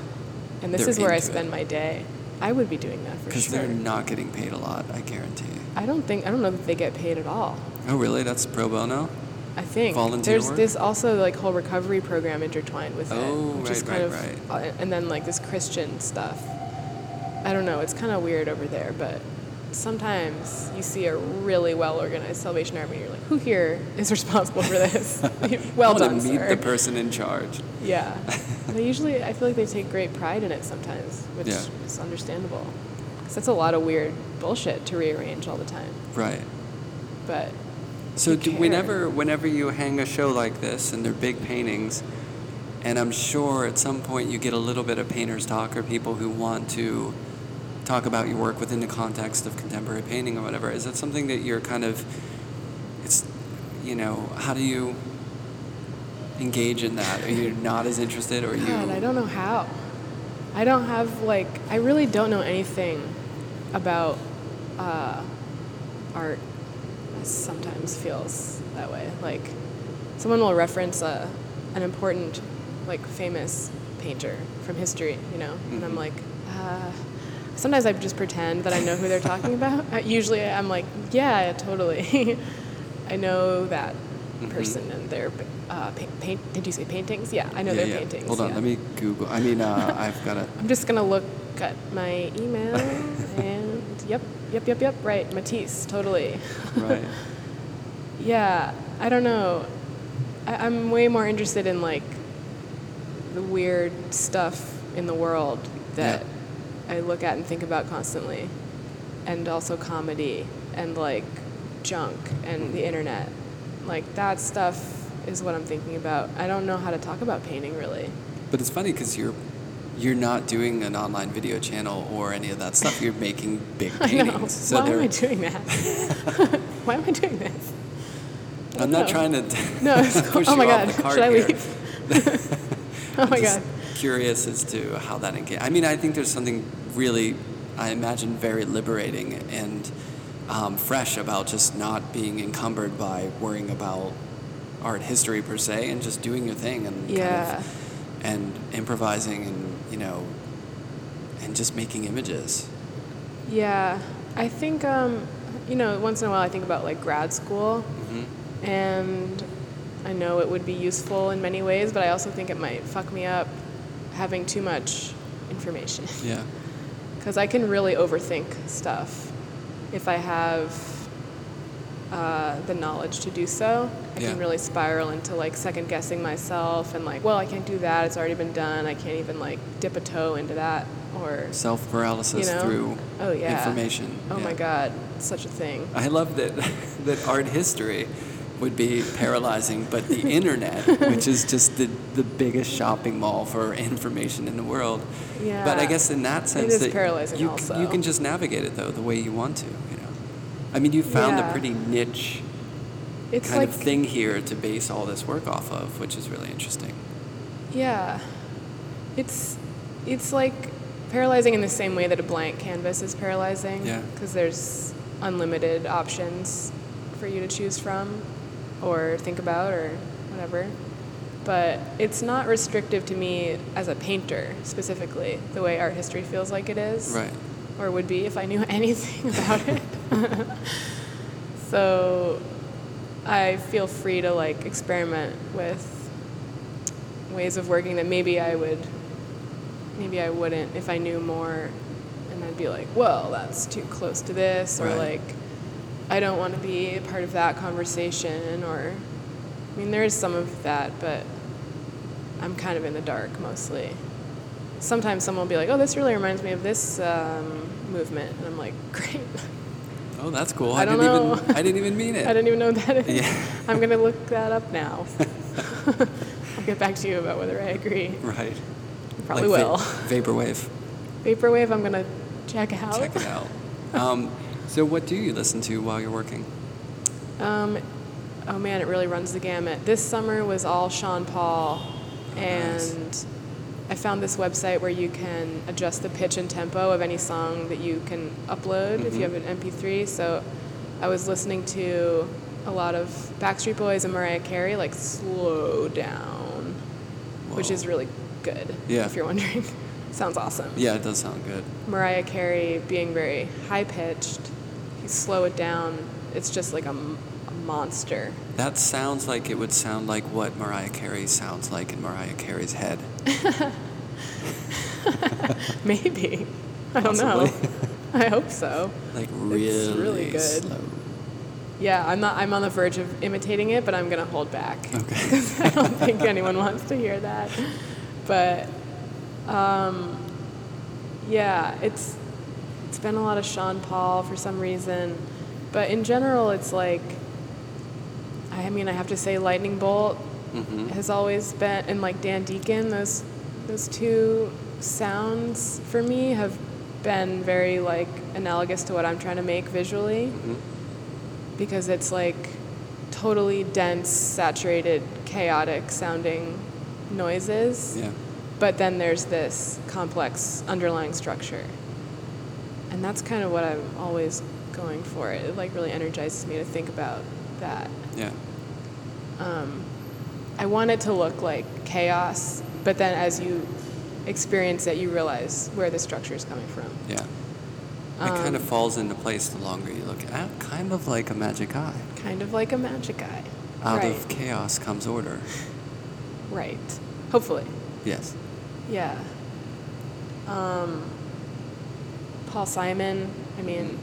and this they're is where I spend it. my day. I would be doing that for because sure. they're not getting paid a lot. I guarantee. You. I don't think I don't know that they get paid at all. Oh, really? That's pro bono. I think Volunteer there's work? this also like whole recovery program intertwined with it, Oh, which is kind right, of, uh, and then like this Christian stuff. I don't know. It's kind of weird over there, but sometimes you see a really well organized Salvation Army, and you're like, who here is responsible for this? well I done, to meet sir. the person in charge. Yeah. they usually, I feel like they take great pride in it sometimes, which Yeah. is understandable. Because that's a lot of weird bullshit to rearrange all the time. Right. But So do, whenever whenever you hang a show like this and they're big paintings, and I'm sure at some point you get a little bit of painters talk or people who want to talk about your work within the context of contemporary painting or whatever. Is that something that you're kind of it's you know, how do you engage in that? Are you not as interested or are you God, I don't know how. I don't have like I really don't know anything about uh, art. It sometimes feels that way. Like someone will reference a, an important, like famous painter from history, you know, and I'm Mhm. like, uh, sometimes I just pretend that I know who they're talking about. Usually I'm like, yeah, totally. I know that Mhm. person and their uh, pa- paint. Did you say paintings? Yeah, I know Yeah, their yeah. paintings. Hold on, yeah. let me Google. I mean, uh, I've got to. I'm just gonna look at my email and yep, yep, yep, yep. Right, Matisse, totally. Right. yeah, I don't know. I, I'm way more interested in like the weird stuff in the world that I look at and think about constantly, and also comedy and like junk and the internet. Like that stuff is what I'm thinking about. I don't know how to talk about painting really. But it's funny because you're you're not doing an online video channel or any of that stuff. You're making big paintings. So Why am they're- I doing that? Why am I doing this? I I'm not know. trying to No, it's cool. push Oh my god, should I here. leave? oh my just god. Curious as to how that engage. I mean, I think there's something really, I imagine, very liberating and um, fresh about just not being encumbered by worrying about art history per se and just doing your thing and kind of, and improvising and you know and just making images. Yeah, I think um, you know once in a while I think about like grad school, hmm and I know it would be useful in many ways, but I also think it might fuck me up having too much information. Yeah. because I can really overthink stuff if I have uh, the knowledge to do so. I Yeah. can really spiral into like second guessing myself and like, well, I can't do that. It's already been done. I can't even like dip a toe into that or. Self paralysis You know? through Oh yeah. information. Oh yeah. my God, such a thing. I love that that art history would be paralyzing, but the internet, which is just the, the biggest shopping mall for information in the world. Yeah. But I guess in that sense is that paralyzing you, you can just navigate it though the way you want to, you know. I mean, you found a pretty niche It's kind like of thing here to base all this work off of, which is really interesting. Yeah. It's it's like paralyzing in the same way that a blank canvas is paralyzing. Yeah. Because there's unlimited options for you to choose from or think about or whatever. But it's not restrictive to me as a painter specifically, the way art history feels like it is. Right. Or would be if I knew anything about it. so I feel free to like experiment with ways of working that maybe I would, maybe I wouldn't if I knew more, and I'd be like, well, that's too close to this, or Right. like, I don't want to be a part of that conversation, or, I mean, there is some of that, but I'm kind of in the dark mostly. Sometimes someone will be like, oh, this really reminds me of this um, movement, and I'm like, great. Oh, that's cool. I don't didn't know. even I didn't even mean it. I didn't even know that is. Yeah. I'm gonna look that up now. I'll get back to you about whether I agree. Right. Probably Like va- will. Vaporwave. Vaporwave, I'm gonna check out. Check it out. Um, so, what do you listen to while you're working? Um, oh man, it really runs the gamut. This summer was all Sean Paul, Nice. and I found this website where you can adjust the pitch and tempo of any song that you can upload if you Mhm. have an MP3. So I was listening to a lot of Backstreet Boys and Mariah Carey, like slow down, which is really good. Yeah. If you're wondering, sounds awesome. Yeah, it does sound good. Mariah Carey being very high pitched, you slow it down, it's just like a, m- a monster. That sounds like it would sound like what Mariah Carey sounds like in Mariah Carey's head. Maybe. I don't know. I hope so. Like really, really good. slow. Yeah, I'm not. I'm on the verge of imitating it, but I'm gonna hold back. Okay. I don't think anyone wants to hear that. But um, yeah, it's it's been a lot of Sean Paul for some reason, but in general, it's like I mean, I have to say, Lightning Bolt hmm has always been, and like Dan Deacon, those those two sounds for me have been very like analogous to what I'm trying to make visually hmm because it's like totally dense, saturated, chaotic sounding noises. Yeah. But then there's this complex underlying structure. And that's kind of what I'm always going for. It like really energizes me to think about that. Yeah. Um, I want it to look like chaos, but then as you experience it, you realize where the structure is coming from. Yeah. It kind of Um, falls into place the longer you look at. Kind of like a magic eye. Kind of like a magic eye. Out right. of chaos comes order. right. Hopefully. Yes. Yeah. Um, Paul Simon, I mean,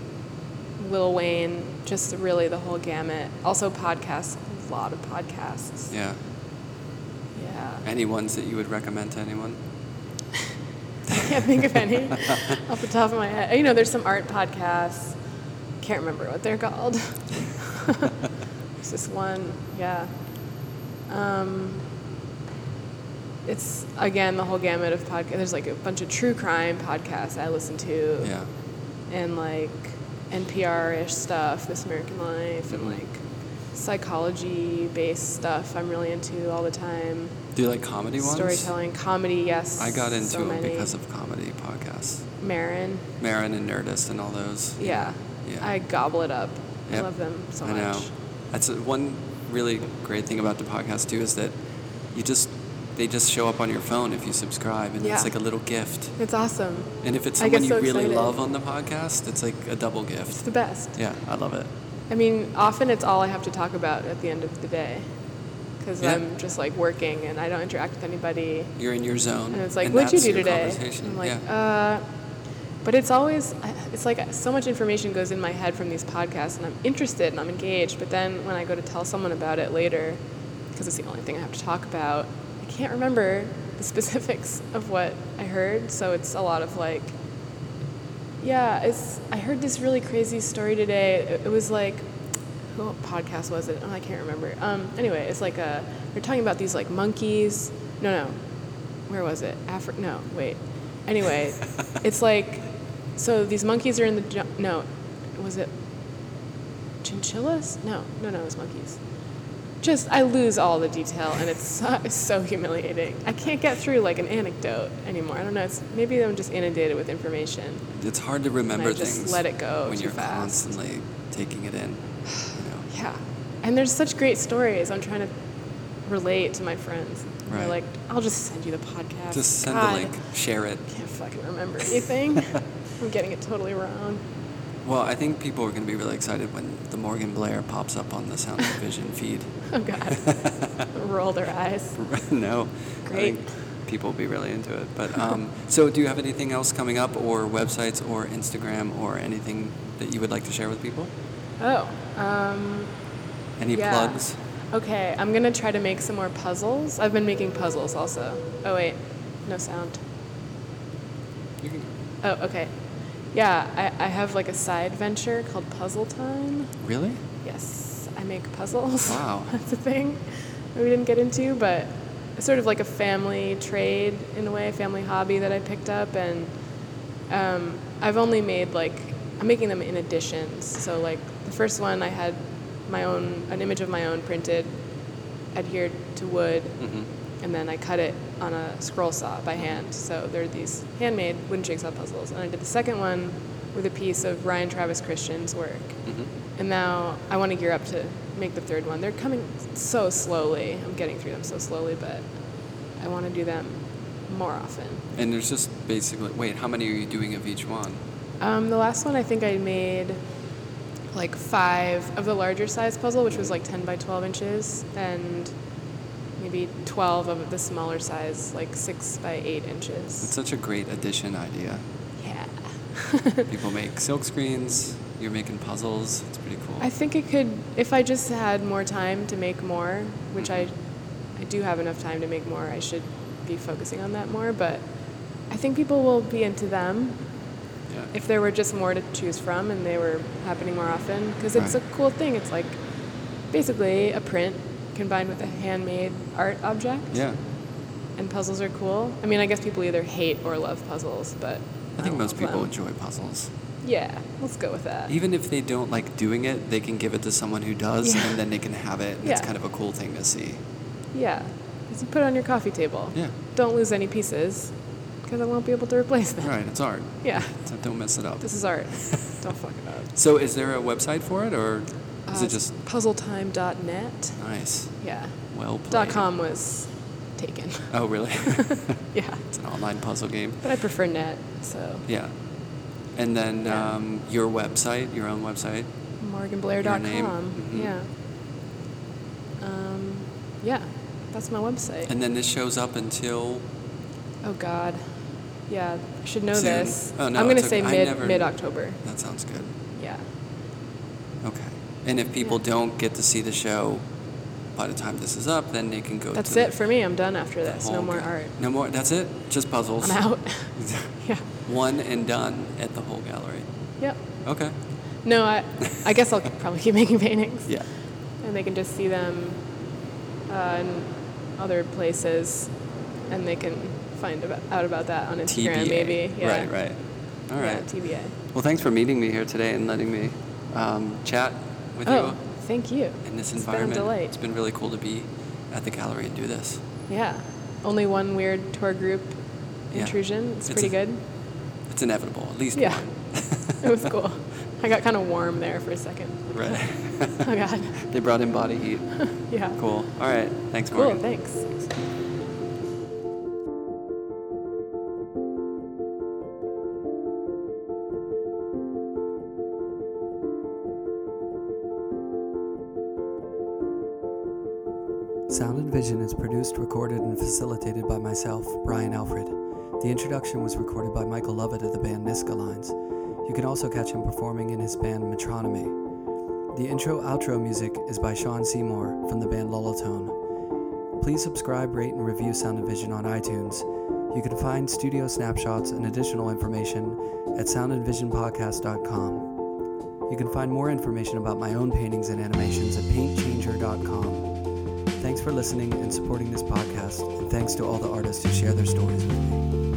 Lil Wayne, just really the whole gamut. Also, podcasts, a lot of podcasts. Yeah. Yeah. Any ones that you would recommend to anyone? I can't think of any off the top of my head. You know, there's some art podcasts. Can't remember what they're called. there's this one, yeah. Um, it's again the whole gamut of podcasts. There's like a bunch of true crime podcasts I listen to, Yeah. and like NPR-ish stuff, This American Life, and like psychology-based stuff. I'm really into all the time. Do you like comedy ones? Storytelling, comedy, yes. I got into so it many. because of comedy podcasts. Maron. Maron and Nerdist and all those. Yeah. Yeah. I gobble it up. I love them so I much. know. That's a, one really great thing about the podcast too is that you just they just show up on your phone if you subscribe, and Yeah. it's like a little gift. It's awesome. And if it's someone you really excited. love on the podcast, it's like a double gift. It's the best. Yeah, I love it. I mean, often it's all I have to talk about at the end of the day. Because Yeah. I'm just like working and I don't interact with anybody. You're in your zone. And it's like, and what'd you do today? I'm like, yeah. uh, but it's always, it's like so much information goes in my head from these podcasts and I'm interested and I'm engaged. But then when I go to tell someone about it later, because it's the only thing I have to talk about, can't remember the specifics of what I heard. So it's a lot of like, yeah, it's, I heard this really crazy story today. It, it was like, what podcast was it? Oh, I can't remember. Um, anyway, it's like a, they're talking about these like monkeys. No, no. Where was it? Africa? No, wait. Anyway, it's like, so these monkeys are in the, no, was it chinchillas? No, no, no, it was monkeys. Just, I lose all the detail and it's so, it's so humiliating. I can't get through like an anecdote anymore. I don't know. It's, maybe I'm just inundated with information. it's hard to remember things let it go when you're fast. constantly taking it in. You know. Yeah. And there's such great stories. I'm trying to relate to my friends. Right. They're like, I'll just send you the podcast. Just send God, the link, share it. I Can't fucking remember anything. I'm getting it totally wrong. Well, I think people are going to be really excited when the Morgan Blair pops up on the Sound and Vision feed. Oh God. Roll their eyes. no, I think people will be really into it. But um, so, do you have anything else coming up, or websites, or Instagram, or anything that you would like to share with people? Oh. Um, Any Yeah. plugs? okay. I'm gonna try to make some more puzzles. I've been making puzzles also. Oh wait, no sound. You can, Oh, okay. Yeah, I, I have like a side venture called Puzzle Time. really? Yes, I make puzzles. Wow. That's a thing that we didn't get into, but it's sort of like a family trade in a way, a family hobby that I picked up. And um, I've only made like, I'm making them in editions. So, like, the first one I had my own, an image of my own printed, adhered to wood, hmm and then I cut it on a scroll saw by hand. So there are these handmade wooden jigsaw puzzles. And I did the second one with a piece of Ryan Travis Christian's work. hmm And now I want to gear up to make the third one. They're coming so slowly. I'm getting through them so slowly, but I want to do them more often. And there's just basically, wait, how many are you doing of each one? Um, the last one I think I made like five of the larger size puzzle, which was like 10 by 12 inches, and maybe 12 of the smaller size, like 6 by 8 inches. It's such a great addition idea. Yeah. People make silk screens. You're making puzzles. It's pretty cool. I think it could, if I just had more time to make more, which mm-hmm. I, I do have enough time to make more. I should be focusing on that more, but I think people will be into them yeah. if there were just more to choose from and they were happening more often because it's Right. a cool thing. It's like basically a print combined with a handmade art object. yeah. And puzzles are cool. I mean, I guess people either hate or love puzzles, but I think most people them. enjoy puzzles. Yeah, let's go with that. Even if they don't like doing it, they can give it to someone who does, Yeah. and then they can have it. And It's kind of a cool thing to see. Yeah, you put it on your coffee table. Yeah. Don't lose any pieces, because I won't be able to replace them. Right. It's art. Yeah, So don't mess it up. this is art. Don't fuck it up. So is there a website for it, or is Uh, it just puzzletime.net? nice? Yeah. Well played. Dot com was taken. Oh, really? yeah, it's an online puzzle game. but I prefer net, so Yeah. And then Yeah. um, your website, your own website. morganblair.com. Mhm. Yeah. Um, yeah, that's my website. And then this shows up until oh God, yeah, I should know Soon? this. Oh, no, I'm gonna it's say okay. Mid mid October. that sounds good. Yeah. And if people Yeah. don't get to see the show by the time this is up, then they can go. To the That's it for me. I'm done after the this. No more ga- art. No more. That's it. Just puzzles. I'm out. yeah. One and done at the Hole gallery. Yep. Okay. No, I, I guess I'll probably keep making paintings. Yeah. And they can just see them uh, in other places, and they can find about, out about that on Instagram, TBA. maybe. Yeah. Right. Right. All Yeah. TBA. Well, thanks for meeting me here today and letting me um, chat with oh, you thank you. in this It's environment. been a delight. It's been really cool to be at the gallery and do this. Yeah. Only one weird tour group Yeah. intrusion. It's, It's pretty a- good. It's inevitable, at least Yeah. It was cool. I got kind of warm there for a second. right. Oh God. they brought in body heat. Yeah. Cool. All right. Thanks, Cool. Morgan. Thanks. Vision is produced, recorded, and facilitated by myself, Brian Alfred. The introduction was recorded by Michael Lovett of the band NZCA Lines. You can also catch him performing in his band Metronomy. The intro outro music is by Shawn Seymour from the band Lullatone. Please subscribe, rate, and review Sound and Vision on iTunes. You can find studio snapshots and additional information at soundandvisionpodcast.com. You can find more information about my own paintings and animations at paintchanger.com. Thanks for listening and supporting this podcast, and thanks to all the artists who share their stories with me.